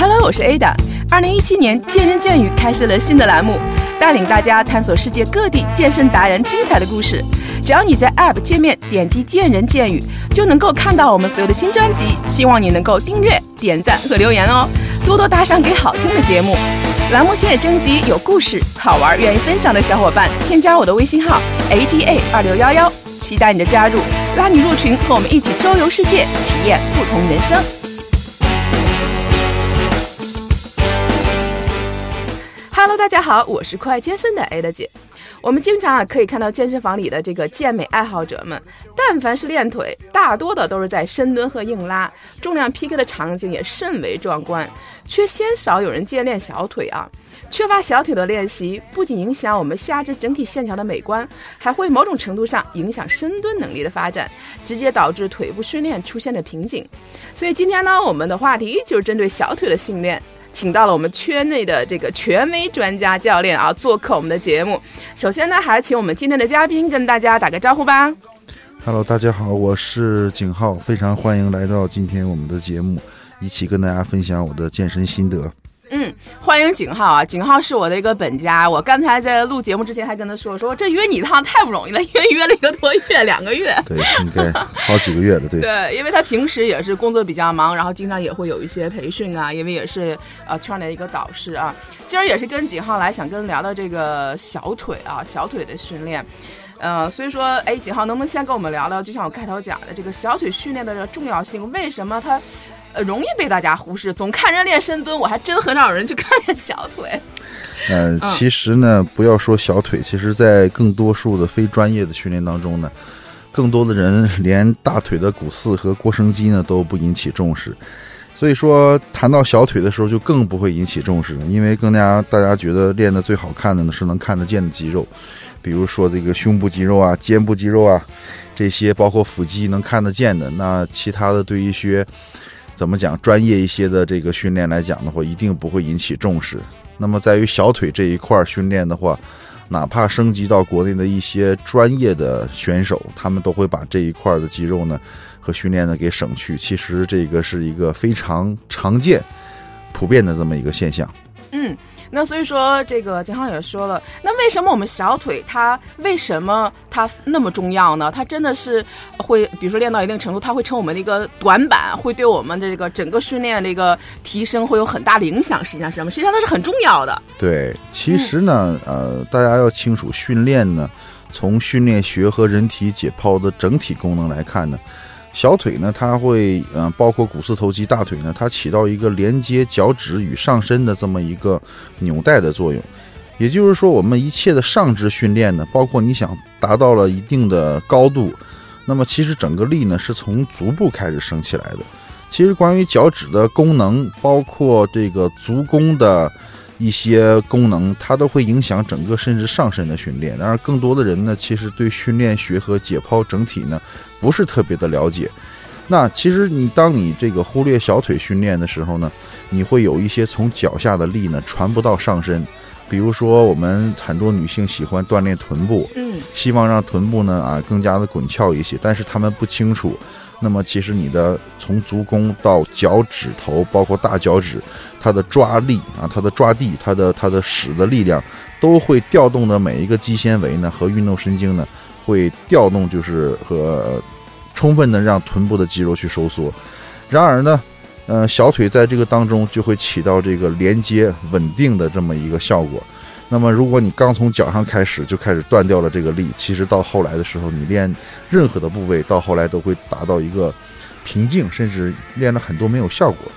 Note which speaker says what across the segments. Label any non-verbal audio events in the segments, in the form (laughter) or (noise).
Speaker 1: Hello，我是 Ada。二零一七年，健人健语开设了新的栏目，带领大家探索世界各地健身达人精彩的故事。只要你在 App 界面点击“健人健语”，就能够看到我们所有的新专辑。希望你能够订阅、点赞和留言哦，多多打赏给好听的节目。栏目现在征集有故事、好玩、愿意分享的小伙伴，添加我的微信号 ada 二六幺幺，期待你的加入，拉你入群，和我们一起周游世界，体验不同人生。Hello，大家好，我是酷爱健身的 Ada 姐。我们经常啊可以看到健身房里的这个健美爱好者们，但凡是练腿，大多的都是在深蹲和硬拉，重量 PK 的场景也甚为壮观，却鲜少有人健练小腿啊。缺乏小腿的练习，不仅影响我们下肢整体线条的美观，还会某种程度上影响深蹲能力的发展，直接导致腿部训练出现的瓶颈。所以今天呢，我们的话题就是针对小腿的训练。请到了我们圈内的这个权威专家教练啊，做客我们的节目。首先呢，还是请我们今天的嘉宾跟大家打个招呼吧。
Speaker 2: Hello，大家好，我是景浩，非常欢迎来到今天我们的节目，一起跟大家分享我的健身心得。
Speaker 1: 嗯，欢迎景浩啊！景浩是我的一个本家，我刚才在录节目之前还跟他说说，这约你一趟太不容易了，因为约了一个多月，两个月。(laughs)
Speaker 2: 对，应该好几个月了，对。
Speaker 1: 对，因为他平时也是工作比较忙，然后经常也会有一些培训啊，因为也是呃圈内的一个导师啊。今儿也是跟景浩来想跟聊聊这个小腿啊，小腿的训练。呃，所以说，哎，景浩能不能先跟我们聊聊，就像我开头讲的这个小腿训练的这个重要性，为什么它？呃，容易被大家忽视，总看人练深蹲，我还真很少有人去 (laughs) 看练小腿。
Speaker 2: 呃，其实呢，不要说小腿，其实在更多数的非专业的训练当中呢，更多的人连大腿的股四和腘绳肌呢都不引起重视。所以说，谈到小腿的时候，就更不会引起重视了，因为更加大家觉得练的最好看的呢是能看得见的肌肉，比如说这个胸部肌肉啊、肩部肌肉啊，这些包括腹肌能看得见的，那其他的对于一些。怎么讲？专业一些的这个训练来讲的话，一定不会引起重视。那么，在于小腿这一块训练的话，哪怕升级到国内的一些专业的选手，他们都会把这一块的肌肉呢和训练呢给省去。其实这个是一个非常常见、普遍的这么一个现象。
Speaker 1: 嗯。那所以说，这个景浩也说了，那为什么我们小腿它为什么它那么重要呢？它真的是会，比如说练到一定程度，它会成我们的一个短板，会对我们的这个整个训练的一个提升会有很大的影响。实际上是什么？实际上它是很重要的。
Speaker 2: 对，其实呢，呃，大家要清楚，训练呢，从训练学和人体解剖的整体功能来看呢。小腿呢，它会，嗯，包括股四头肌、大腿呢，它起到一个连接脚趾与上身的这么一个纽带的作用。也就是说，我们一切的上肢训练呢，包括你想达到了一定的高度，那么其实整个力呢是从足部开始升起来的。其实关于脚趾的功能，包括这个足弓的。一些功能，它都会影响整个甚至上身的训练。然而，更多的人呢，其实对训练学和解剖整体呢，不是特别的了解。那其实你当你这个忽略小腿训练的时候呢，你会有一些从脚下的力呢传不到上身。比如说，我们很多女性喜欢锻炼臀部，
Speaker 1: 嗯，
Speaker 2: 希望让臀部呢啊更加的滚翘一些，但是她们不清楚。那么其实你的从足弓到脚趾头，包括大脚趾，它的抓力啊，它的抓地，它的它的使的力量，都会调动的每一个肌纤维呢和运动神经呢，会调动就是和充分的让臀部的肌肉去收缩。然而呢，呃，小腿在这个当中就会起到这个连接稳定的这么一个效果。那么，如果你刚从脚上开始就开始断掉了这个力，其实到后来的时候，你练任何的部位，到后来都会达到一个瓶颈，甚至练了很多没有效果，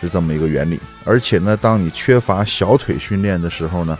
Speaker 2: 是这么一个原理。而且呢，当你缺乏小腿训练的时候呢，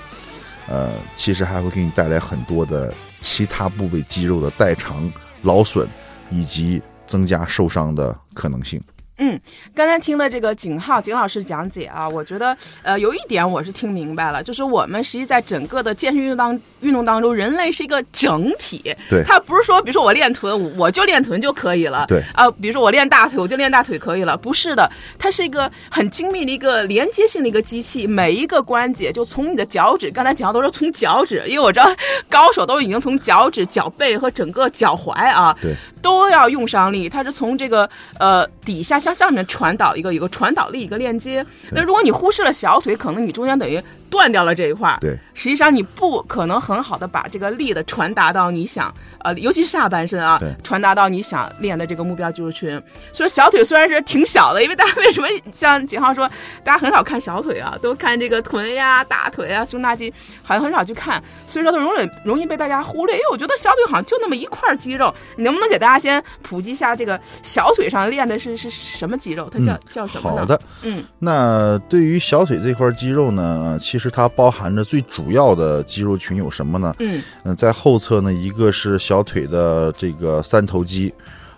Speaker 2: 呃，其实还会给你带来很多的其他部位肌肉的代偿、劳损，以及增加受伤的可能性。
Speaker 1: 嗯，刚才听的这个景浩景老师讲解啊，我觉得呃有一点我是听明白了，就是我们实际在整个的健身运动当运动当中，人类是一个整体，
Speaker 2: 对，
Speaker 1: 它不是说比如说我练臀，我就练臀就可以了，
Speaker 2: 对，
Speaker 1: 啊，比如说我练大腿，我就练大腿可以了，不是的，它是一个很精密的一个连接性的一个机器，每一个关节就从你的脚趾，刚才景浩都说从脚趾，因为我知道高手都已经从脚趾、脚背和整个脚踝啊，
Speaker 2: 对，
Speaker 1: 都要用上力，它是从这个呃底下向下面传导一个一个传导力一个链接。那如果你忽视了小腿，可能你中间等于断掉了这一块儿。
Speaker 2: 对，
Speaker 1: 实际上你不可能很好的把这个力的传达到你想呃，尤其是下半身啊，传达到你想练的这个目标肌肉群。所以小腿虽然是挺小的，因为大家为什么像景浩说，大家很少看小腿啊，都看这个臀呀、大腿啊、胸大肌，好像很少去看，所以说它容易容易被大家忽略。因为我觉得小腿好像就那么一块肌肉，你能不能给大家先普及一下这个小腿上练的是是什么肌肉？它叫、
Speaker 2: 嗯
Speaker 1: 叫什么呢？
Speaker 2: 好的，
Speaker 1: 嗯
Speaker 2: 那对于小腿这块肌肉呢，其实它包含着最主要的肌肉群有什么呢？
Speaker 1: 嗯
Speaker 2: 嗯，在后侧呢，一个是小腿的这个三头肌，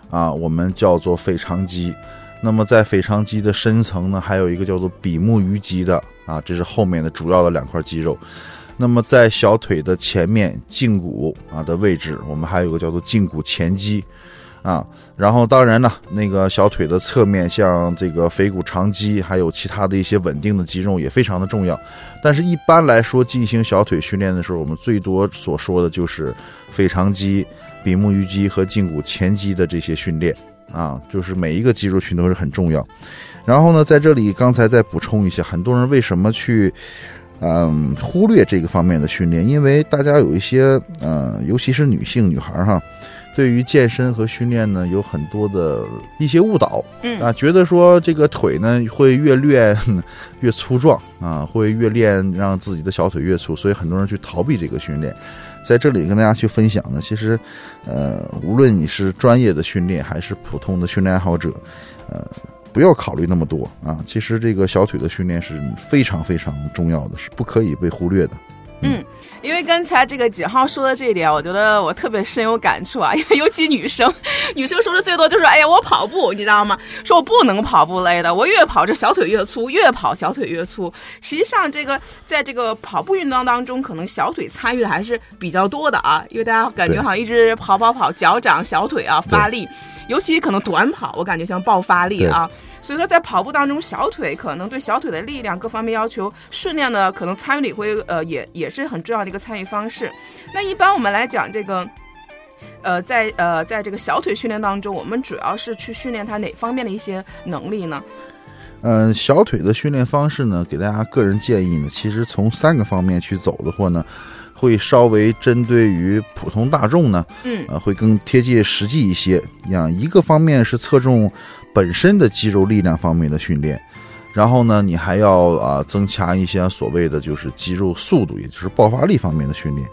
Speaker 2: 啊，我们叫做腓肠肌。那么在腓肠肌的深层呢，还有一个叫做比目鱼肌的啊，这是后面的主要的两块肌肉。那么在小腿的前面胫骨啊的位置，我们还有个叫做胫骨前肌。啊，然后当然呢，那个小腿的侧面，像这个腓骨长肌，还有其他的一些稳定的肌肉也非常的重要。但是，一般来说，进行小腿训练的时候，我们最多所说的就是腓肠肌、比目鱼肌和胫骨前肌的这些训练啊，就是每一个肌肉群都是很重要。然后呢，在这里刚才再补充一下，很多人为什么去嗯忽略这个方面的训练？因为大家有一些呃，尤其是女性女孩哈。对于健身和训练呢，有很多的一些误导
Speaker 1: 嗯
Speaker 2: 啊，觉得说这个腿呢会越练越粗壮啊，会越练让自己的小腿越粗，所以很多人去逃避这个训练。在这里跟大家去分享呢，其实，呃，无论你是专业的训练还是普通的训练爱好者，呃，不要考虑那么多啊。其实这个小腿的训练是非常非常重要的，是不可以被忽略的。
Speaker 1: 嗯，因为刚才这个景浩说的这一点，我觉得我特别深有感触啊。(laughs) 因为尤其女生，(laughs) 女生说的最多就是，哎呀，我跑步，你知道吗？说我不能跑步类的，我越跑这小腿越粗，越跑小腿越粗。实际上，这个在这个跑步运动当中，可能小腿参与的还是比较多的啊，因为大家感觉好像一直跑跑跑，脚掌、小腿啊发力，尤其可能短跑，我感觉像爆发力啊。所以说，在跑步当中，小腿可能对小腿的力量各方面要求训练呢，可能参与里会呃也也是很重要的一个参与方式。那一般我们来讲这个。呃，在呃，在这个小腿训练当中，我们主要是去训练它哪方面的一些能力呢？
Speaker 2: 嗯，小腿的训练方式呢，给大家个人建议呢，其实从三个方面去走的话呢，会稍微针对于普通大众呢，
Speaker 1: 嗯
Speaker 2: 呃，会更贴近实际一些。样一个方面是侧重本身的肌肉力量方面的训练，然后呢，你还要啊、增强一些所谓的就是肌肉速度，也就是爆发力方面的训练。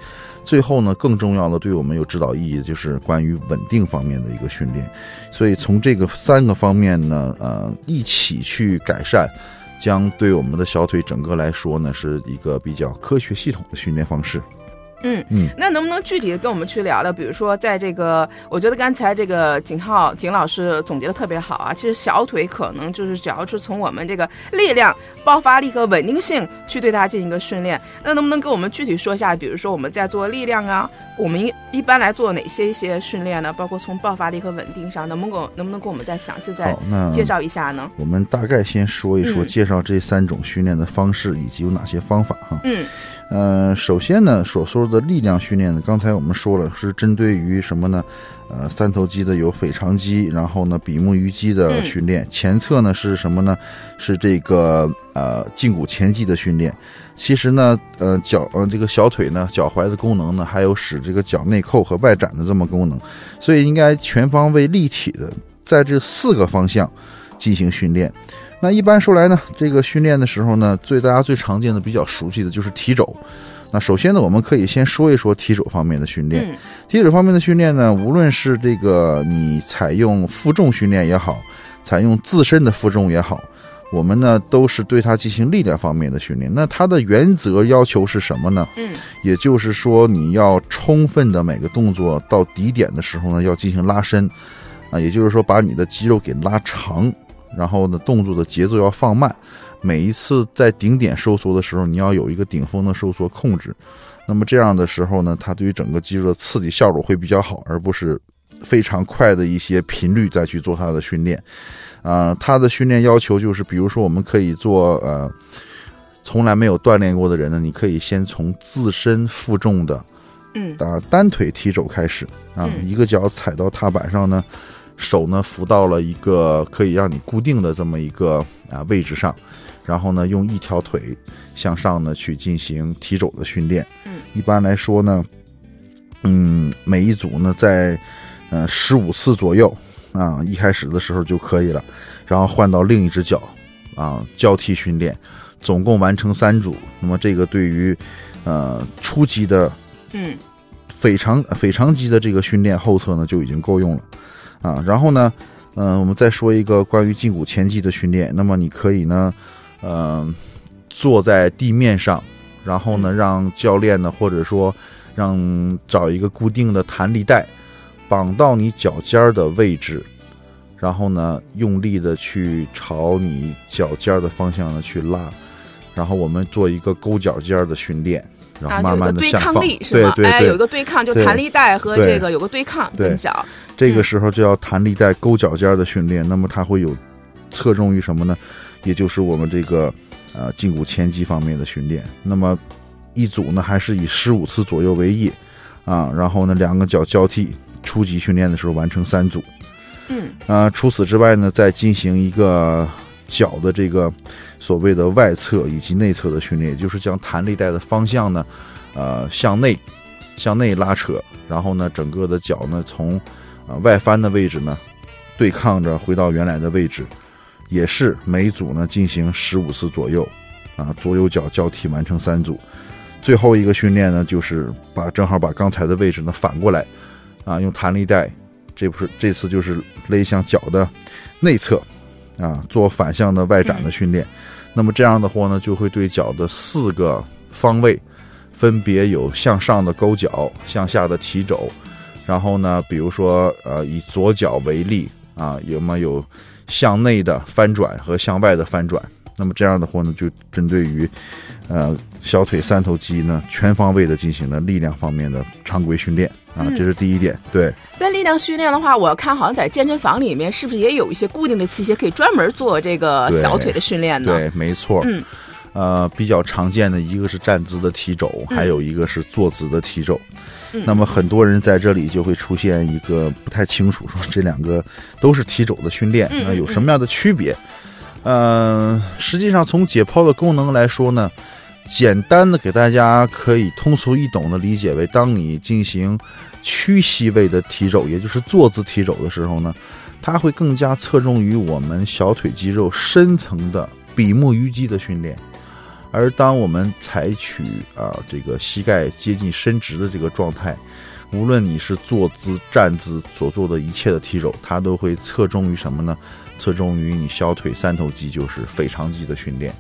Speaker 2: 最后呢，更重要的对我们有指导意义的，就是关于稳定方面的一个训练。所以从这个三个方面呢，呃，一起去改善，将对我们的小腿整个来说呢，是一个比较科学系统的训练方式。
Speaker 1: 嗯
Speaker 2: 嗯，
Speaker 1: 那能不能具体的跟我们去聊聊？比如说，在这个，我觉得刚才这个景浩景老师总结的特别好啊。其实小腿可能就是只要是从我们这个力量、爆发力和稳定性去对它进行一个训练。那能不能跟我们具体说一下？比如说我们在做力量啊，我们一一般来做哪些一些训练呢？包括从爆发力和稳定上，能不能能不能给我们再详细再介绍一下呢？
Speaker 2: 我们大概先说一说，
Speaker 1: 嗯
Speaker 2: 介绍这三种训练的方式以及有哪些方法哈。
Speaker 1: 嗯
Speaker 2: 呃，首先呢，所说的力量训练呢，刚才我们说了是针对于什么呢？呃，三头肌的有腓肠肌，然后呢，比目鱼肌的
Speaker 1: 嗯
Speaker 2: 训练，前侧呢是什么呢？是这个呃胫骨前肌的训练。其实呢，呃脚呃这个小腿呢，脚踝的功能呢，还有使这个脚内扣和外展的这么功能，所以应该全方位立体的在这四个方向进行训练。那一般说来呢，这个训练的时候呢，最大家最常见的、比较熟悉的就是提肘。那首先呢，我们可以先说一说提手方面的训练。
Speaker 1: 嗯
Speaker 2: 提肘方面的训练呢，无论是这个你采用负重训练也好，采用自身的负重也好，我们呢都是对它进行力量方面的训练。那它的原则要求是什么呢？
Speaker 1: 嗯
Speaker 2: 也就是说，你要充分的每个动作到底点的时候呢，要进行拉伸，啊，也就是说把你的肌肉给拉长，然后呢动作的节奏要放慢，每一次在顶点收缩的时候，你要有一个顶峰的收缩控制。那么这样的时候呢，它对于整个肌肉的刺激效果会比较好，而不是非常快的一些频率再去做它的训练。啊、它的训练要求就是，比如说我们可以做呃。从来没有锻炼过的人呢，你可以先从自身负重的
Speaker 1: 嗯
Speaker 2: 啊单腿提肘开始啊，
Speaker 1: 嗯
Speaker 2: 一个脚踩到踏板上呢，手呢扶到了一个可以让你固定的这么一个啊位置上，然后呢用一条腿向上呢去进行提肘的训练。
Speaker 1: 嗯，
Speaker 2: 一般来说呢，嗯，每一组呢在呃十五次左右啊，一开始的时候就可以了，然后换到另一只脚啊交替训练，总共完成三组。那么这个对于呃初级的
Speaker 1: 嗯
Speaker 2: 腓肠腓肠肌的这个训练后侧呢就已经够用了啊。然后呢，嗯、我们再说一个关于胫骨前肌的训练。那么你可以呢，嗯、坐在地面上，然后呢，让教练呢，或者说让找一个固定的弹力带绑到你脚尖儿的位置。然后呢，用力的去朝你脚尖儿的方向呢去拉，然后我们做一个勾脚尖儿的训练，然
Speaker 1: 啊，
Speaker 2: 后慢慢的
Speaker 1: 就有个对抗。力是吗？哎，
Speaker 2: 对对对，
Speaker 1: 有一个对抗，就弹力带和这个有个对抗
Speaker 2: 对
Speaker 1: 跟脚。
Speaker 2: 这个时候就要弹力带勾脚尖的训练，那么它会有侧重于什么呢？也就是我们这个呃胫骨前肌方面的训练。那么一组呢还是以十五次左右为宜啊，然后呢两个脚交替，初级训练的时候完成三组。
Speaker 1: 嗯
Speaker 2: 啊，除此之外呢，再进行一个脚的这个所谓的外侧以及内侧的训练，也就是将弹力带的方向呢，呃，向内向内拉扯，然后呢，整个的脚呢从呃、外翻的位置呢对抗着回到原来的位置，也是每组呢进行十五次左右，啊，左右脚交替完成三组。最后一个训练呢，就是把正好把刚才的位置呢反过来，啊，用弹力带，这不是这次就是勒向脚的内侧，啊，做反向的外展的训练。那么这样的话呢，就会对脚的四个方位，分别有向上的勾脚、向下的提肘，然后呢，比如说呃，以左脚为例啊，有没有向内的翻转和向外的翻转？那么这样的话呢，就针对于呃小腿三头肌呢全方位的进行了力量方面的常规训练啊，
Speaker 1: 嗯
Speaker 2: 这是第一点。对，
Speaker 1: 那力量训练的话，我看好像在健身房里面是不是也有一些固定的器械可以专门做这个小腿的训练呢？
Speaker 2: 对，没错。
Speaker 1: 嗯，
Speaker 2: 呃，比较常见的一个是站姿的提肘，
Speaker 1: 嗯
Speaker 2: 还有一个是坐姿的提肘。
Speaker 1: 嗯
Speaker 2: 那么很多人在这里就会出现一个不太清楚，说这两个都是提肘的训练，
Speaker 1: 嗯
Speaker 2: 那有什么样的区别？嗯、实际上从解剖的功能来说呢，简单的给大家可以通俗易懂的理解为，当你进行屈膝位的提肘，也就是坐姿提肘的时候呢，它会更加侧重于我们小腿肌肉深层的比目鱼肌的训练。而当我们采取啊、这个膝盖接近伸直的这个状态，无论你是坐姿、站姿所做的一切的踢肘，它都会侧重于什么呢？侧重于你小腿三头肌，就是腓肠肌的训练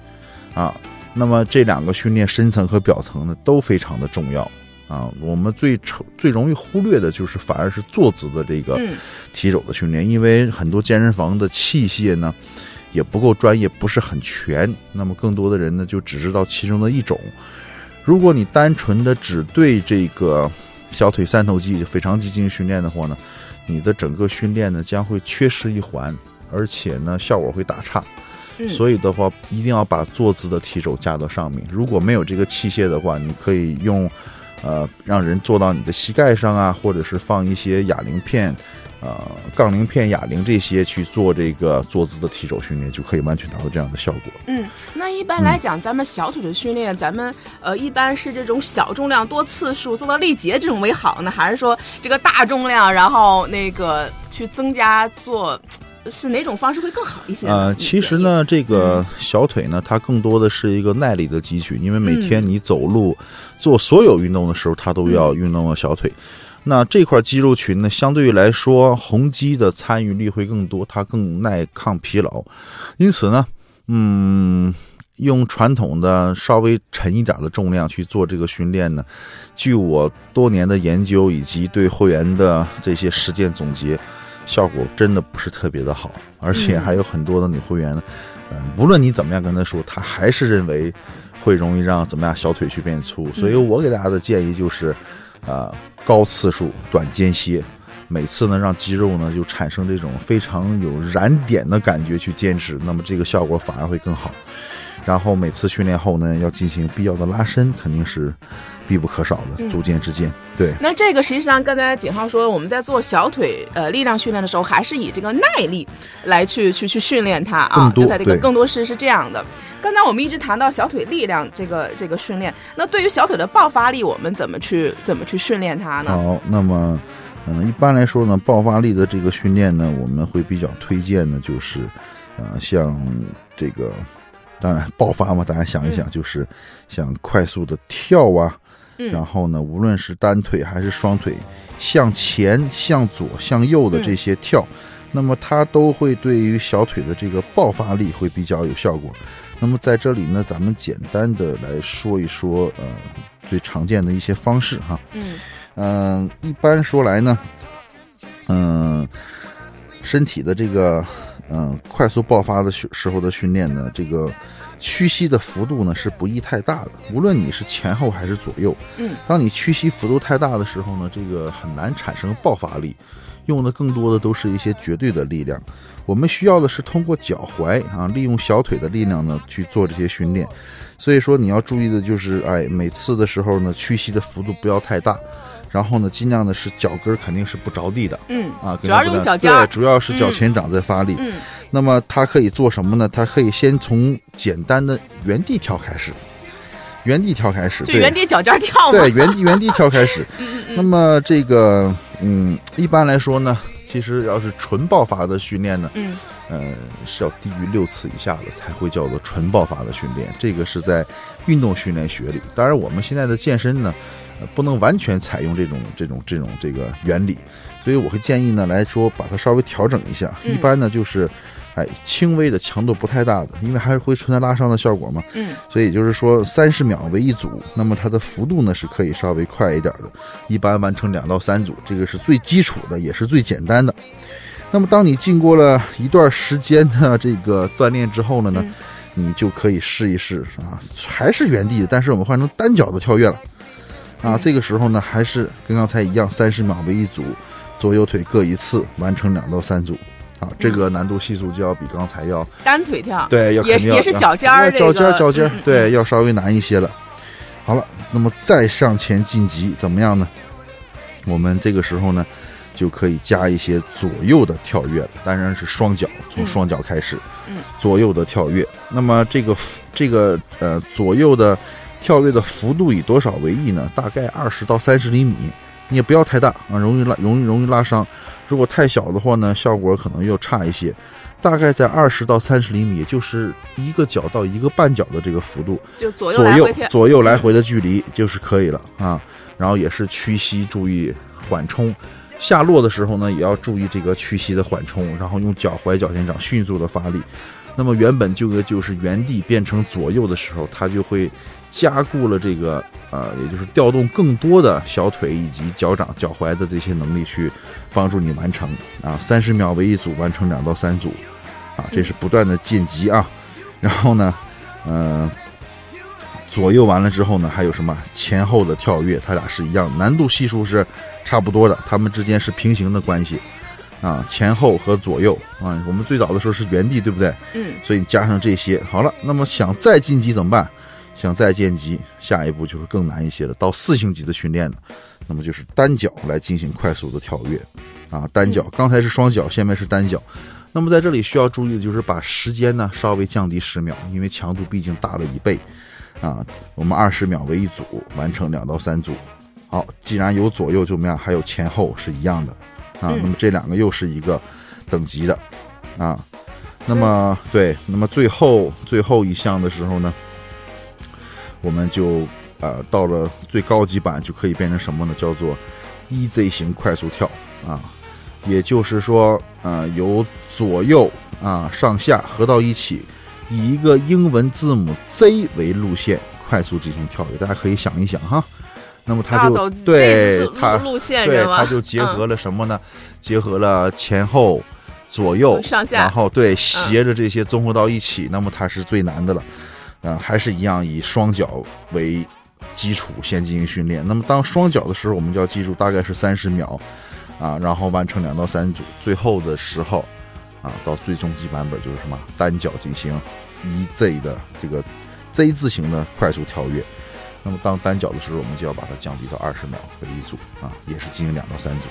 Speaker 2: 啊。那么这两个训练深层和表层呢，都非常的重要啊。我们最丑最容易忽略的就是反而是坐姿的这个
Speaker 1: 嗯
Speaker 2: 提肘的训练，因为很多健身房的器械呢也不够专业，不是很全。那么更多的人呢就只知道其中的一种。如果你单纯的只对这个小腿三头肌、腓肠肌进行训练的话呢，你的整个训练呢将会缺失一环，而且呢效果会打岔。
Speaker 1: 嗯，
Speaker 2: 所以的话，一定要把坐姿的提肘加到上面。如果没有这个器械的话，你可以用，呃，让人坐到你的膝盖上啊，或者是放一些哑铃片，呃，杠铃片、哑铃这些去做这个坐姿的提肘训练，就可以完全达到这样的效果。
Speaker 1: 嗯，那一般来讲，咱们小腿的训练，咱们呃一般是这种小重量多次数做到力竭这种为好呢，还是说这个大重量，然后那个去增加做，是哪种方式会更好一些呢？
Speaker 2: 呃，其实呢，这个小腿呢，它更多的是一个耐力的肌群，因为每天你走路、做所有运动的时候，它都要运动到小腿。那这块肌肉群呢，相对于来说，红肌的参与率会更多，它更耐抗疲劳。因此呢，嗯，用传统的稍微沉一点的重量去做这个训练呢，据我多年的研究以及对会员的这些实践总结，效果真的不是特别的好，而且
Speaker 1: 嗯
Speaker 2: 还有很多的女会员呢，嗯、无论你怎么样跟她说，她还是认为会容易让怎么样小腿去变粗。所以我给大家的建议就是，啊、高次数短间歇。每次呢，让肌肉呢就产生这种非常有燃点的感觉去坚持，那么这个效果反而会更好。然后每次训练后呢，要进行必要的拉伸，肯定是必不可少的，
Speaker 1: 嗯
Speaker 2: 组间之间。对，
Speaker 1: 那这个实际上刚才景浩说，我们在做小腿呃力量训练的时候，还是以这个耐力来去去去训练它啊，
Speaker 2: 更多
Speaker 1: 就在这个
Speaker 2: 对
Speaker 1: 更多是是这样的。刚才我们一直谈到小腿力量这个这个训练，那对于小腿的爆发力，我们怎么去怎么去训练它呢？
Speaker 2: 好，那么，嗯、一般来说呢，爆发力的这个训练呢，我们会比较推荐的，就是，呃，像这个，当然爆发嘛，大家想一想，就是像快速的跳啊，然后呢，无论是单腿还是双腿，向前、向左、向右的这些跳，那么它都会对于小腿的这个爆发力会比较有效果。那么在这里呢，咱们简单的来说一说，呃，最常见的一些方式哈。
Speaker 1: 嗯
Speaker 2: 嗯，一般说来呢，嗯，身体的这个嗯快速爆发的时时候的训练呢，这个屈膝的幅度呢是不宜太大的，无论你是前后还是左右。
Speaker 1: 嗯，
Speaker 2: 当你屈膝幅度太大的时候呢，这个很难产生爆发力，用的更多的都是一些绝对的力量。我们需要的是通过脚踝啊，利用小腿的力量呢去做这些训练。所以说你要注意的就是，哎，每次的时候呢，屈膝的幅度不要太大，然后呢，尽量的是脚跟儿肯定是不着地的
Speaker 1: 嗯
Speaker 2: 啊，
Speaker 1: 主要是脚尖儿
Speaker 2: 对，主要是脚前掌在发力。
Speaker 1: 嗯
Speaker 2: 那么它可以做什么呢？它可以先从简单的原地跳开始，原地跳开始，对
Speaker 1: 就原地脚尖儿跳。
Speaker 2: 对，原地原地跳开始。(laughs)
Speaker 1: 嗯嗯
Speaker 2: 那么这个，嗯，一般来说呢，其实要是纯爆发的训练呢，
Speaker 1: 嗯
Speaker 2: 呃，是要低于六次以下的才会叫做纯爆发的训练。这个是在运动训练学里。当然，我们现在的健身呢，呃，不能完全采用这种这种这种这个原理，所以我会建议呢来说把它稍微调整一下。
Speaker 1: 嗯
Speaker 2: 一般呢就是，哎，轻微的强度不太大的，因为还是会存在拉伤的效果嘛。
Speaker 1: 嗯
Speaker 2: 所以就是说三十秒为一组，那么它的幅度呢是可以稍微快一点的，一般完成两到三组，这个是最基础的，也是最简单的。那么当你经过了一段时间的这个锻炼之后了呢，
Speaker 1: 嗯
Speaker 2: 你就可以试一试啊，还是原地的，但是我们换成单脚的跳跃了啊。
Speaker 1: 嗯
Speaker 2: 这个时候呢，还是跟刚才一样，三十秒为一组，左右腿各一次，完成两到三组。啊，这个难度系数就要比刚才要
Speaker 1: 单腿跳。
Speaker 2: 对，要
Speaker 1: 也
Speaker 2: 肯定要
Speaker 1: 也是脚尖儿
Speaker 2: 脚尖儿脚尖对，要稍微难一些了。好了，那么再上前晋级怎么样呢？我们这个时候呢，就可以加一些左右的跳跃了，当然是双脚，从
Speaker 1: 嗯
Speaker 2: 双脚开始，
Speaker 1: 嗯
Speaker 2: 左右的跳跃。那么这个幅这个呃左右的跳跃的幅度以多少为宜呢？大概二十到三十厘米，你也不要太大啊，容易拉容易容易拉伤。如果太小的话呢，效果可能又差一些。大概在二十到三十厘米，就是一个脚到一个半脚的这个幅度，
Speaker 1: 就左右
Speaker 2: 左右
Speaker 1: 来回跳。
Speaker 2: 左右来回的距离就是可以了啊。然后也是屈膝，注意缓冲。下落的时候呢，也要注意这个屈膝的缓冲，然后用脚踝、脚前掌迅速的发力。那么原本这个就是原地变成左右的时候，它就会加固了这个呃，也就是调动更多的小腿以及脚掌、脚踝的这些能力去帮助你完成啊。三十秒为一组，完成两到三组啊，这是不断的晋级啊。(laughs) 然后呢，嗯、左右完了之后呢，还有什么前后的跳跃，它俩是一样，难度系数是差不多的，它们之间是平行的关系啊，前后和左右啊。我们最早的时候是原地，对不对？
Speaker 1: 嗯
Speaker 2: 所以加上这些，好了，那么想再晋级怎么办？想再晋级，下一步就是更难一些了。到四星级的训练呢，那么就是单脚来进行快速的跳跃，啊，单脚，刚才是双脚，下面是单脚。那么在这里需要注意的就是把时间呢稍微降低十秒，因为强度毕竟大了一倍，啊，我们二十秒为一组，完成两到三组。好，既然有左右就怎么样，还有前后是一样的，啊，
Speaker 1: 嗯
Speaker 2: 那么这两个又是一个等级的，啊，那么对，那么最后最后一项的时候呢，我们就呃到了最高级版就可以变成什么呢？叫做 EZ 型快速跳啊，也就是说呃由左右啊上下合到一起，以一个英文字母 Z 为路线快速进行跳跃。大家可以想一想哈，那么它就对它
Speaker 1: 路路线
Speaker 2: 对？它就结合了什么呢？结合了前后。左右
Speaker 1: 嗯上下
Speaker 2: 然后对斜着这些综合到一起，那么它是最难的了。嗯、还是一样以双脚为基础先进行训练。那么当双脚的时候，我们就要记住大概是三十秒啊，然后完成两到三组。最后的时候啊，到最终极版本就是什么单脚进行一 Z 的这个 Z 字形的快速跳跃。那么当单脚的时候，我们就要把它降低到二十秒为一组啊，也是进行两到三组。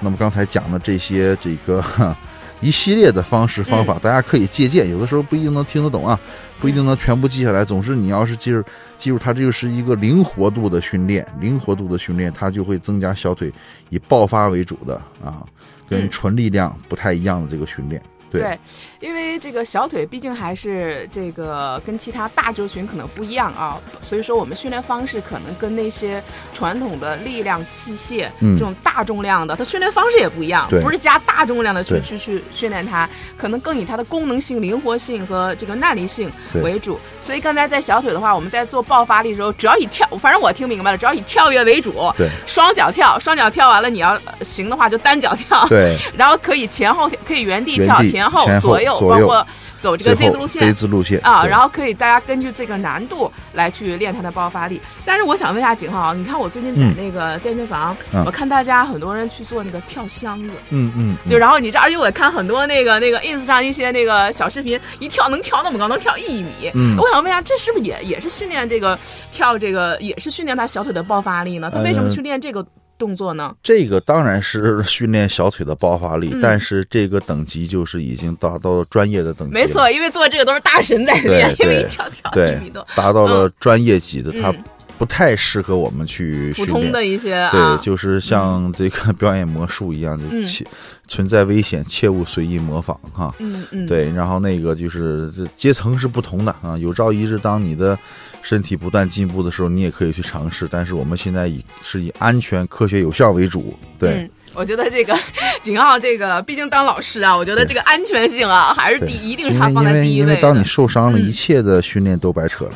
Speaker 2: 那么刚才讲的这些这个 (laughs) 一系列的方式方法，大家可以借鉴。有的时候不一定能听得懂啊，不一定能全部记下来。总之，你要是记住记住，它这就是一个灵活度的训练，灵活度的训练，它就会增加小腿以爆发为主的啊，跟纯力量不太一样的这个训练。对，
Speaker 1: 因为这个小腿毕竟还是这个跟其他大肌肉群可能不一样啊，所以说我们训练方式可能跟那些传统的力量器械这种大重量的，它训练方式也不一样，不是加大重量的去去去训练它，可能更以它的功能性、灵活性和这个耐力性为主。所以刚才在小腿的话，我们在做爆发力的时候，主要以跳，反正我听明白了，主要以跳跃为主。
Speaker 2: 对，
Speaker 1: 双脚跳，双脚跳完了，你要行的话就单脚跳。
Speaker 2: 对，(laughs)
Speaker 1: 然后可以前后跳，可以原地跳前。
Speaker 2: 前
Speaker 1: 后左右，包括走这个 Z 字路线
Speaker 2: ，Z 字路线
Speaker 1: 啊，然后可以大家根据这个难度来去练它的爆发力。但是我想问一下景浩，你看我最近在那个健身房，我看大家很多人去做那个跳箱子，
Speaker 2: 嗯嗯，
Speaker 1: 就然后你这，而且我看很多那个那个 ins 上一些那个小视频，一跳能跳那么高，能跳一米。
Speaker 2: 嗯，
Speaker 1: 我想问一下，这是不是也也是训练这个跳这个，也是训练他小腿的爆发力呢？他为什么去练这个？动作呢？
Speaker 2: 这个当然是训练小腿的爆发力，但是这个等级就是已经达到了专业的等级。
Speaker 1: 没错，因为做这个都是大神在练，因为一跳跳一米多，
Speaker 2: 达到了专业级的，它不太适合我们去
Speaker 1: 普通的一些。
Speaker 2: 对，就是像这个 (laughs) 表演魔术一样，就切存在危险，切勿随意模仿哈。
Speaker 1: 嗯嗯。
Speaker 2: 对，然后那个就是阶层是不同的啊，有朝一日当你的。身体不断进步的时候，你也可以去尝试。但是我们现在以是以安全、科学、有效为主。对，
Speaker 1: 我觉得这个景浩，这个毕竟当老师啊，我觉得这个安全性啊，还是第一定是他放在第一
Speaker 2: 位。因为当你受伤了，一切的训练都白扯了。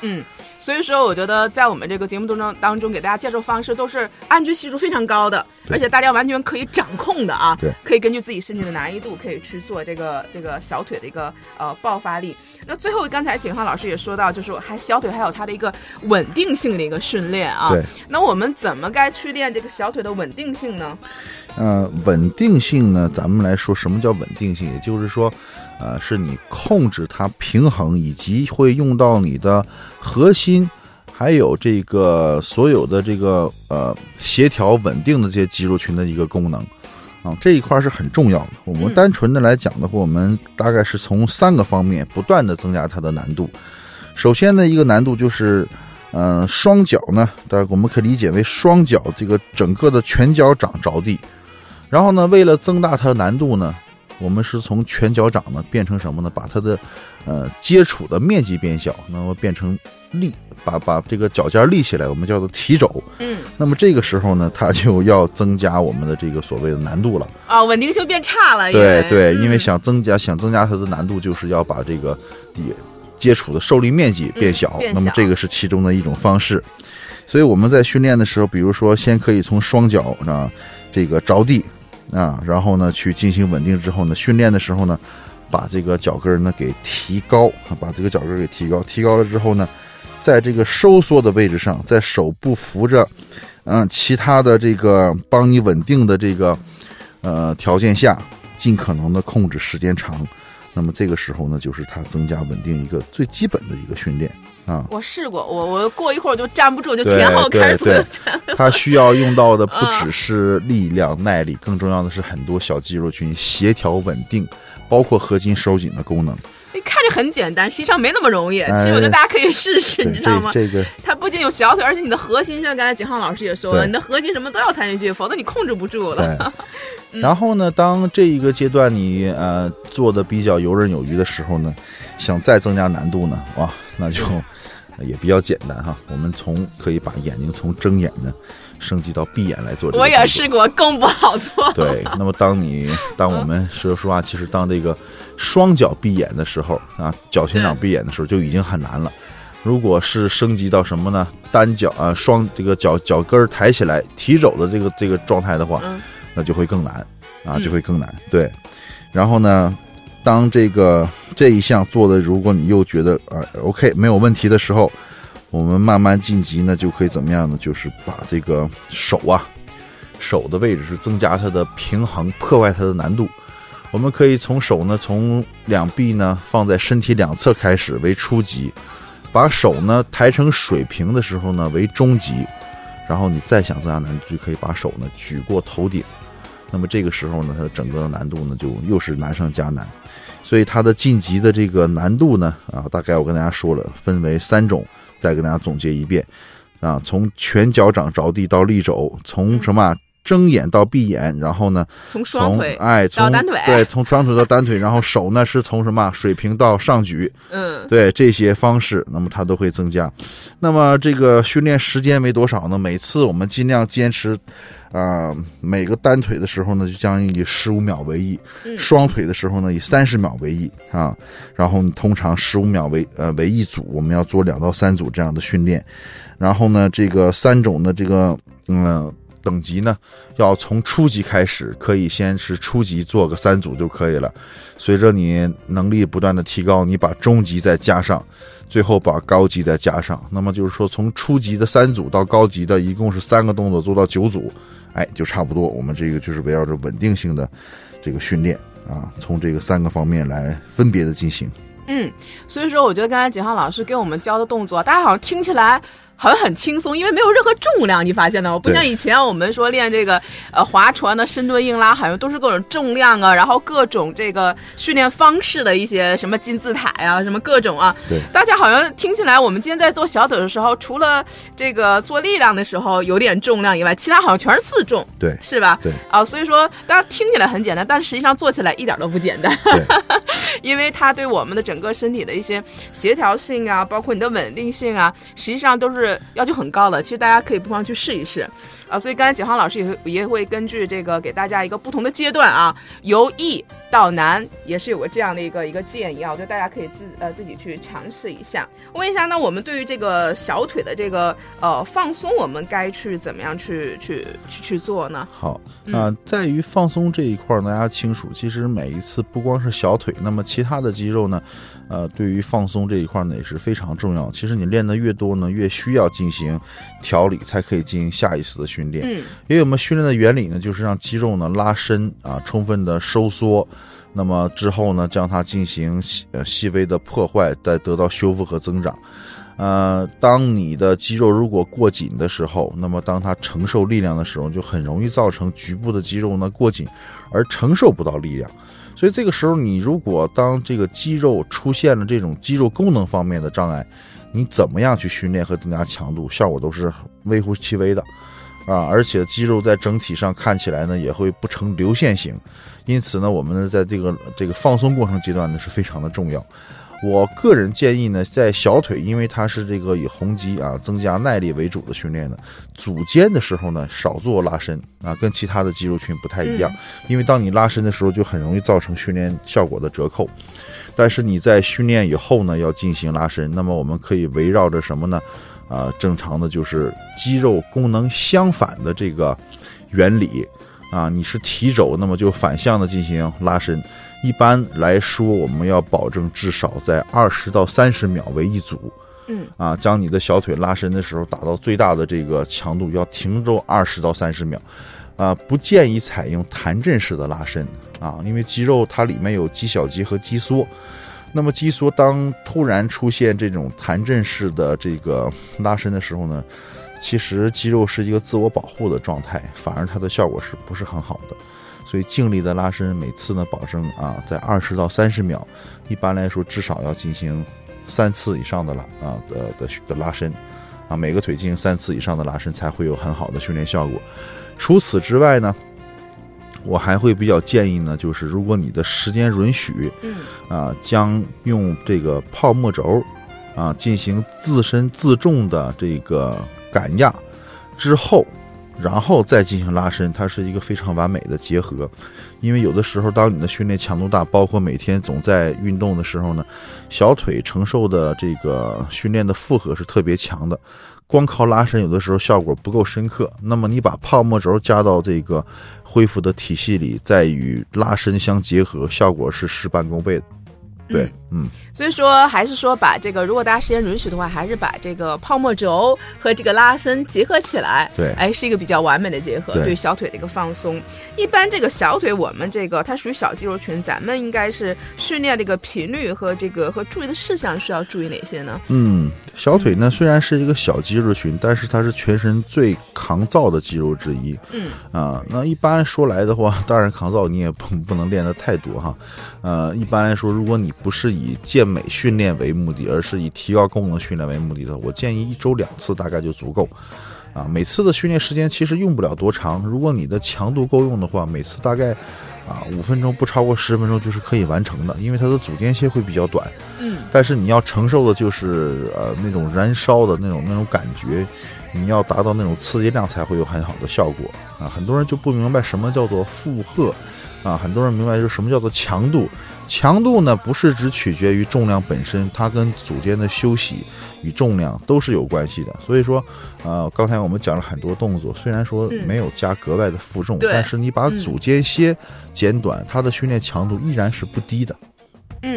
Speaker 1: 嗯。所以说，我觉得在我们这个节目当中当中，给大家介绍方式都是安全系数非常高的，而且大家完全可以掌控的啊。
Speaker 2: 对，
Speaker 1: 可以根据自己身体的难易度，可以去做这个这个小腿的一个呃爆发力。那最后，刚才景浩老师也说到，就是还小腿还有它的一个稳定性的一个训练啊。
Speaker 2: 对。
Speaker 1: 那我们怎么该去练这个小腿的稳定性呢？
Speaker 2: 呃，稳定性呢，咱们来说什么叫稳定性？也就是说。呃，是你控制它平衡，以及会用到你的核心，还有这个所有的这个呃协调稳定的这些肌肉群的一个功能啊，这一块是很重要的。我们单纯的来讲的话，我们大概是从三个方面不断的增加它的难度。首先呢，一个难度就是，嗯，双脚呢，大家我们可以理解为双脚这个整个的全脚掌着地，然后呢，为了增大它的难度呢。我们是从全脚掌呢变成什么呢？把它的，呃，接触的面积变小，那么变成立，把把这个脚尖立起来，我们叫做提肘。
Speaker 1: 嗯，
Speaker 2: 那么这个时候呢，它就要增加我们的这个所谓的难度了。
Speaker 1: 啊，稳定性变差了。
Speaker 2: 对对，因为想增加想增加它的难度，就是要把这个也接触的受力面积变小。那么这个是其中的一种方式。所以我们在训练的时候，比如说先可以从双脚啊这个着地。啊，然后呢，去进行稳定之后呢，训练的时候呢，把这个脚跟呢给提高，把这个脚跟给提高，提高了之后呢，在这个收缩的位置上，在手部扶着，嗯，其他的这个帮你稳定的这个呃条件下，尽可能的控制时间长。那么这个时候呢，就是它增加稳定一个最基本的一个训练。啊，
Speaker 1: 我试过，我我过一会儿就站不住，就前后开始
Speaker 2: 做。它 (laughs) 需要用到的不只是力量、耐力，更重要的是很多小肌肉群协调稳定，包括核心收紧的功能。
Speaker 1: 你看着很简单，实际上没那么容易。其实我觉得大家可以试试，你知道吗？
Speaker 2: 这个
Speaker 1: 它不仅有小腿，而且你的核心，像刚才景浩老师也说了，你的核心什么都要参与进去，否则你控制不住了。
Speaker 2: 然后呢，当这一个阶段你呃做的比较游刃有余的时候呢，想再增加难度呢，哇，那就。也比较简单哈，我们从可以把眼睛从睁眼呢升级到闭眼来做。
Speaker 1: 我也试过，更不好做。
Speaker 2: 对，那么当你当我们说实话，其实当这个双脚闭眼的时候啊，脚前掌闭眼的时候就已经很难了。如果是升级到什么呢？单脚啊，双这个脚脚跟抬起来提肘的这个这个状态的话，那就会更难啊，就会更难。对，然后呢？当这个这一项做的，如果你又觉得啊 OK 没有问题的时候，我们慢慢晋级呢，就可以怎么样呢？就是把这个手啊，手的位置是增加它的平衡，破坏它的难度。我们可以从手呢，从两臂呢放在身体两侧开始为初级，把手呢抬成水平的时候呢为中级，然后你再想增加难度，就可以把手呢举过头顶。那么这个时候呢，它的整个的难度呢就又是难上加难。所以它的晋级的这个难度呢，啊，大概我跟大家说了，分为三种，再跟大家总结一遍。啊，从全脚掌着地到立肘，从什么？睁眼到闭眼，然后呢，
Speaker 1: 从双腿
Speaker 2: 哎，从
Speaker 1: 单腿，
Speaker 2: 对，从双腿到单腿，然后手呢是从什么水平到上举，(laughs)
Speaker 1: 嗯，
Speaker 2: 对这些方式，那么它都会增加。那么这个训练时间为多少呢？每次我们尽量坚持，啊，每个单腿的时候呢，就将以十五秒为宜；双腿的时候呢，以三十秒为一啊。然后你通常十五秒为呃为一组，我们要做两到三组这样的训练。然后呢，这个三种的这个嗯。等级呢，要从初级开始，可以先是初级做个三组就可以了。随着你能力不断的提高，你把中级再加上，最后把高级再加上。那么就是说，从初级的三组到高级的一共是三个动作做到九组，哎，就差不多。我们这个就是围绕着稳定性的这个训练啊，从这个三个方面来分别的进行。
Speaker 1: 嗯，所以说我觉得刚才景浩老师给我们教的动作，大家好像听起来。好像很轻松，因为没有任何重量，你发现了吗？不像以前我们说练这个呃划船的深蹲硬拉，好像都是各种重量啊，然后各种这个训练方式的一些什么金字塔呀，什么各种啊。
Speaker 2: 对。
Speaker 1: 大家好像听起来，我们今天在做小腿的时候，除了这个做力量的时候有点重量以外，其他好像全是自重。
Speaker 2: 对。
Speaker 1: 是吧？
Speaker 2: 对。
Speaker 1: 啊，所以说大家听起来很简单，但实际上做起来一点都不简单。
Speaker 2: 对。(laughs)
Speaker 1: 因为它对我们的整个身体的一些协调性啊，包括你的稳定性啊，实际上都是。是要求很高的，其实大家可以不妨去试一试，啊，所以刚才景航老师也会也会根据这个给大家一个不同的阶段啊，由易到难，也是有个这样的一个一个建议啊，我觉得大家可以自呃自己去尝试一下。问一下，那我们对于这个小腿的这个呃放松，我们该去怎么样去去去去做呢？
Speaker 2: 好啊，在于放松这一块，大家清楚，其实每一次不光是小腿，那么其他的肌肉呢？呃，对于放松这一块呢也是非常重要。其实你练的越多呢，越需要进行调理，才可以进行下一次的训练。
Speaker 1: 嗯，
Speaker 2: 因为我们训练的原理呢，就是让肌肉呢拉伸啊，充分的收缩，那么之后呢，将它进行呃细微的破坏，再得到修复和增长。呃，当你的肌肉如果过紧的时候，那么当它承受力量的时候，就很容易造成局部的肌肉呢过紧，而承受不到力量。所以这个时候，你如果当这个肌肉出现了这种肌肉功能方面的障碍，你怎么样去训练和增加强度，效果都是微乎其微的，啊，而且肌肉在整体上看起来呢也会不成流线型，因此呢，我们呢在这个这个放松过程阶段呢是非常的重要。我个人建议呢，在小腿，因为它是这个以红肌啊增加耐力为主的训练呢，组间的时候呢少做拉伸啊，跟其他的肌肉群不太一样。因为当你拉伸的时候，就很容易造成训练效果的折扣。但是你在训练以后呢，要进行拉伸，那么我们可以围绕着什么呢？啊，正常的就是肌肉功能相反的这个原理啊，你是提肘，那么就反向的进行拉伸。一般来说，我们要保证至少在二十到三十秒为一组，
Speaker 1: 嗯，
Speaker 2: 啊，将你的小腿拉伸的时候达到最大的这个强度，要停住二十到三十秒，啊，不建议采用弹震式的拉伸，啊，因为肌肉它里面有肌小肌和肌缩，那么肌缩当突然出现这种弹震式的这个拉伸的时候呢，其实肌肉是一个自我保护的状态，反而它的效果是不是很好的？所以静力的拉伸，每次呢保证啊在二十到三十秒，一般来说至少要进行三次以上的拉啊的的的拉伸，啊每个腿进行三次以上的拉伸才会有很好的训练效果。除此之外呢，我还会比较建议呢，就是如果你的时间允许，
Speaker 1: 嗯
Speaker 2: 啊将用这个泡沫轴啊进行自身自重的这个感压之后。然后再进行拉伸，它是一个非常完美的结合。因为有的时候，当你的训练强度大，包括每天总在运动的时候呢，小腿承受的这个训练的负荷是特别强的。光靠拉伸，有的时候效果不够深刻。那么你把泡沫轴加到这个恢复的体系里，再与拉伸相结合，效果是事半功倍的。对，
Speaker 1: 所以说还是说把这个，如果大家时间允许的话，还是把这个泡沫轴和这个拉伸结合起来，
Speaker 2: 对
Speaker 1: 哎，是一个比较完美的结合，
Speaker 2: 对
Speaker 1: 对小腿的一个放松。一般这个小腿，我们这个它属于小肌肉群，咱们应该是训练这个频率和这个和注意的事项需要注意哪些呢？
Speaker 2: 嗯，小腿呢虽然是一个小肌肉群，但是它是全身最抗造的肌肉之一。
Speaker 1: 嗯
Speaker 2: 啊，那一般说来的话，当然抗造你也不不能练得太多哈。呃，一般来说，如果你不是以健美训练为目的，而是以提高功能训练为目的的，我建议一周两次大概就足够。啊，每次的训练时间其实用不了多长，如果你的强度够用的话，每次大概啊五分钟不超过十分钟就是可以完成的，因为它的组间歇会比较短。
Speaker 1: 嗯
Speaker 2: 但是你要承受的就是呃那种燃烧的那种那种感觉，你要达到那种刺激量才会有很好的效果啊。很多人就不明白什么叫做负荷啊，很多人明白就是什么叫做强度。强度呢不是只取决于重量本身，它跟组间的休息与重量都是有关系的。所以说，呃，刚才我们讲了很多动作，虽然说
Speaker 1: 嗯
Speaker 2: 没有加格外的负重，
Speaker 1: 对
Speaker 2: 但是你把
Speaker 1: 嗯
Speaker 2: 组间歇减短，它的训练强度依然是不低的。
Speaker 1: 嗯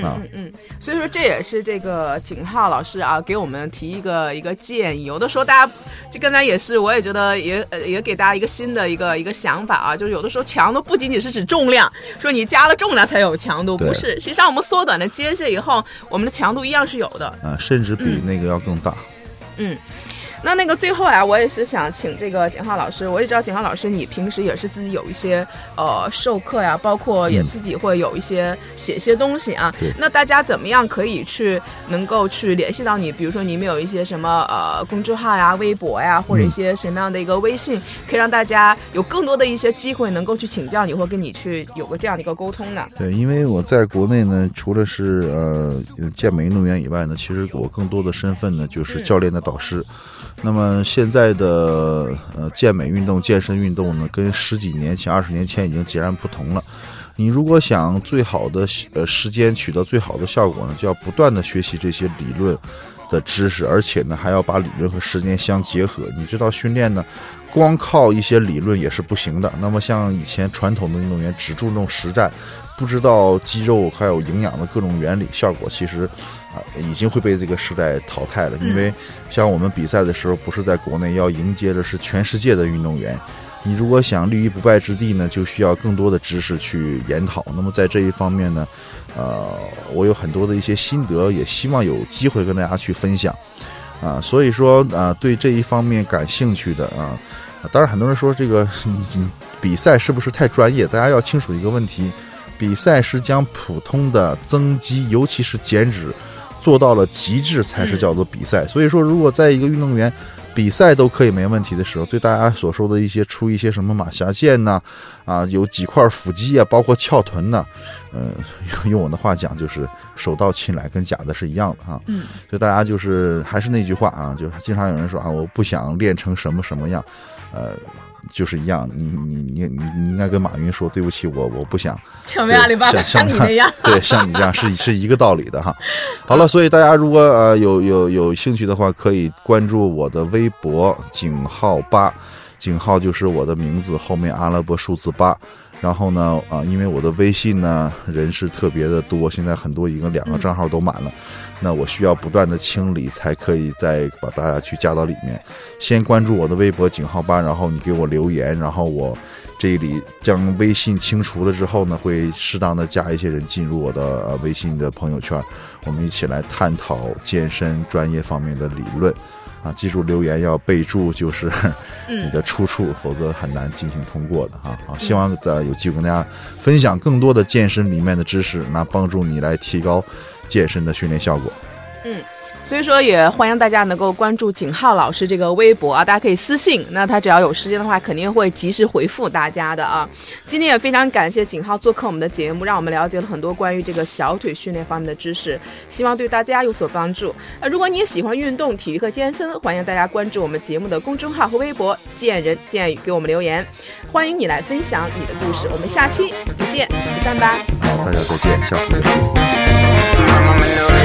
Speaker 2: 啊
Speaker 1: 嗯嗯，所以说这也是这个景浩老师啊给我们提一个一个建议。有的时候大家这刚才也是，我也觉得也呃也给大家一个新的一个一个想法啊，就是有的时候强度不仅仅是指重量，说你加了重量才有强度，不是。实际上我们缩短了间歇以后，我们的强度一样是有的。
Speaker 2: 啊，甚至比那个要更大。
Speaker 1: 嗯。那那个最后啊，我也是想请这个景浩老师，我也知道景浩老师你平时也是自己有一些呃授课呀，包括也
Speaker 2: 嗯
Speaker 1: 自己会有一些写一些东西啊。
Speaker 2: 对
Speaker 1: 那大家怎么样可以去能够去联系到你？比如说你们有一些什么呃公众号呀、微博呀，或者一些什么样的一个微信，可以让大家有更多的一些机会能够去请教你，或跟你去有个这样的一个沟通呢？
Speaker 2: 对，因为我在国内呢，除了是呃健美运动员以外呢，其实我更多的身份呢就是教练的导师。那么现在的呃健美运动、健身运动呢，跟十几年前、二十年前已经截然不同了。你如果想最好的呃时间取得最好的效果呢，就要不断的学习这些理论的知识，而且呢还要把理论和时间相结合。你知道训练呢，光靠一些理论也是不行的。那么像以前传统的运动员只注重实战，不知道肌肉还有营养的各种原理，效果其实啊、已经会被这个时代淘汰了。因为像我们比赛的时候，不是在国内要迎接的是全世界的运动员。你如果想立于不败之地呢，就需要更多的知识去研讨。那么在这一方面呢，呃，我有很多的一些心得，也希望有机会跟大家去分享。啊，所以说啊，对这一方面感兴趣的啊，当然很多人说这个 (laughs) 嗯比赛是不是太专业？大家要清楚一个问题：比赛是将普通的增肌，尤其是减脂，做到了极致才是叫做比赛。所以说，如果在一个运动员比赛都可以没问题的时候，对大家所说的一些出一些什么马甲线呐，啊，有几块腹肌啊，包括翘臀呐，呃，(laughs) 用我的话讲就是手到擒来，跟假的是一样的哈。
Speaker 1: 嗯，
Speaker 2: 所以大家就是还是那句话啊，就是经常有人说啊，我不想练成什么什么样，呃，就是一样，你你你你你应该跟马云说，对不起，我我不想
Speaker 1: 成为阿里巴巴
Speaker 2: 像
Speaker 1: 像你那样。(laughs)
Speaker 2: 对，像你这样是是一个道理的哈。好了，所以大家如果呃有有有兴趣的话，可以关注我的微博井号八，井号就是我的名字后面阿拉伯数字八。然后呢，啊、因为我的微信呢人是特别的多，现在很多已经两个账号都满了，那我需要不断的清理，才可以再把大家去加到里面。先关注我的微博井号八，然后你给我留言，然后我这里将微信清除了之后呢，会适当的加一些人进入我的呃微信的朋友圈，我们一起来探讨健身专业方面的理论。啊，记住留言要备注就是 (laughs) 你的出处，否则很难进行通过的哈。好，希望呃有机会跟大家分享更多的健身里面的知识，那帮助你来提高健身的训练效果。
Speaker 1: 嗯所以说，也欢迎大家能够关注景浩老师这个微博啊，大家可以私信，那他只要有时间的话，肯定会及时回复大家的啊。今天也非常感谢景浩做客我们的节目，让我们了解了很多关于这个小腿训练方面的知识，希望对大家有所帮助。呃，如果你也喜欢运动、体育和健身，欢迎大家关注我们节目的公众号和微博“见人见语”，给我们留言，欢迎你来分享你的故事。我们下期不见不散吧。
Speaker 2: 好，大家再见，下次再见。
Speaker 3: coming up.